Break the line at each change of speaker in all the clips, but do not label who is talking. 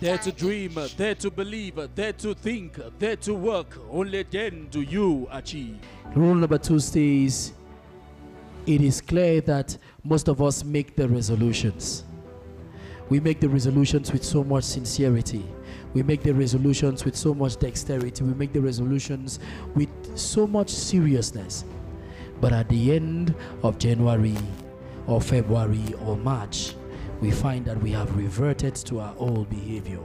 Dare to dream, dare to believe, dare to think, dare to work. Only then do you achieve.
Rule number two states it is clear that most of us make the resolutions. We make the resolutions with so much sincerity. We make the resolutions with so much dexterity. We make the resolutions with so much seriousness. But at the end of January or February or March, we find that we have reverted to our old behavior.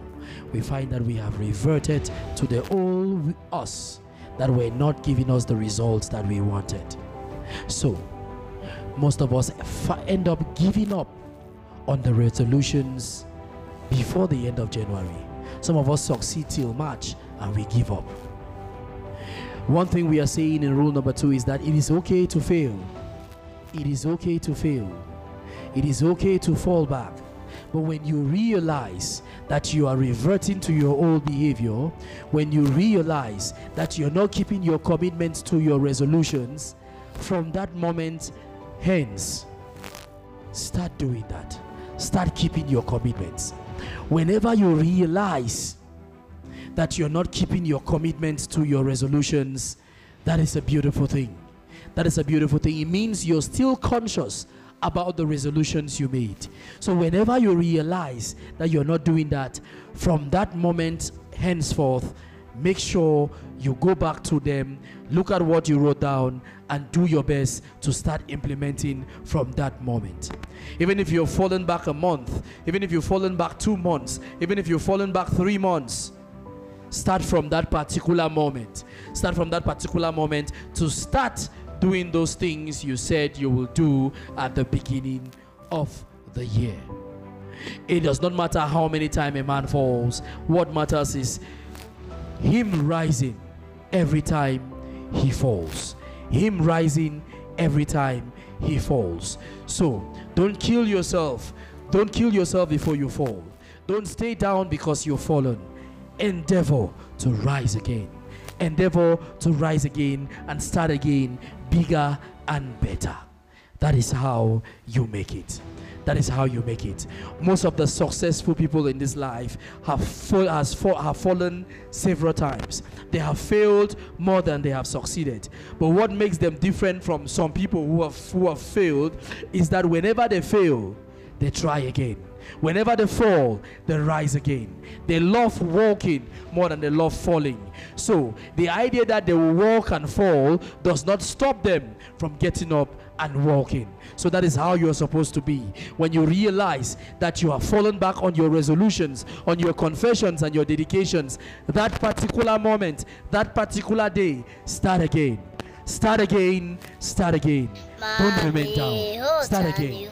We find that we have reverted to the old us that were not giving us the results that we wanted. So, most of us end up giving up on the resolutions before the end of January. Some of us succeed till March and we give up. One thing we are saying in rule number two is that it is okay to fail. It is okay to fail. It is okay to fall back. But when you realize that you are reverting to your old behavior, when you realize that you're not keeping your commitments to your resolutions, from that moment, hence, start doing that. Start keeping your commitments. Whenever you realize that you're not keeping your commitments to your resolutions, that is a beautiful thing. That is a beautiful thing. It means you're still conscious about the resolutions you made. So, whenever you realize that you're not doing that, from that moment henceforth, make sure you go back to them, look at what you wrote down, and do your best to start implementing from that moment. Even if you've fallen back a month, even if you've fallen back two months, even if you've fallen back three months, start from that particular moment. Start from that particular moment to start doing those things you said you will do at the beginning of the year. It does not matter how many times a man falls, what matters is him rising every time he falls. Him rising every time he falls. So don't kill yourself. Don't kill yourself before you fall. Don't stay down because you've fallen. Endeavor to rise again. Endeavor to rise again and start again bigger and better. That is how you make it. That is how you make it. Most of the successful people in this life have fall, has fall, have fallen several times. They have failed more than they have succeeded. But what makes them different from some people who have who have failed is that whenever they fail, they try again. Whenever they fall, they rise again. They love walking more than they love falling. So, the idea that they will walk and fall does not stop them from getting up and walking. So, that is how you are supposed to be. When you realize that you have fallen back on your resolutions, on your confessions, and your dedications, that particular moment, that particular day, start again. Start again, start again. Don't remain down. Start again.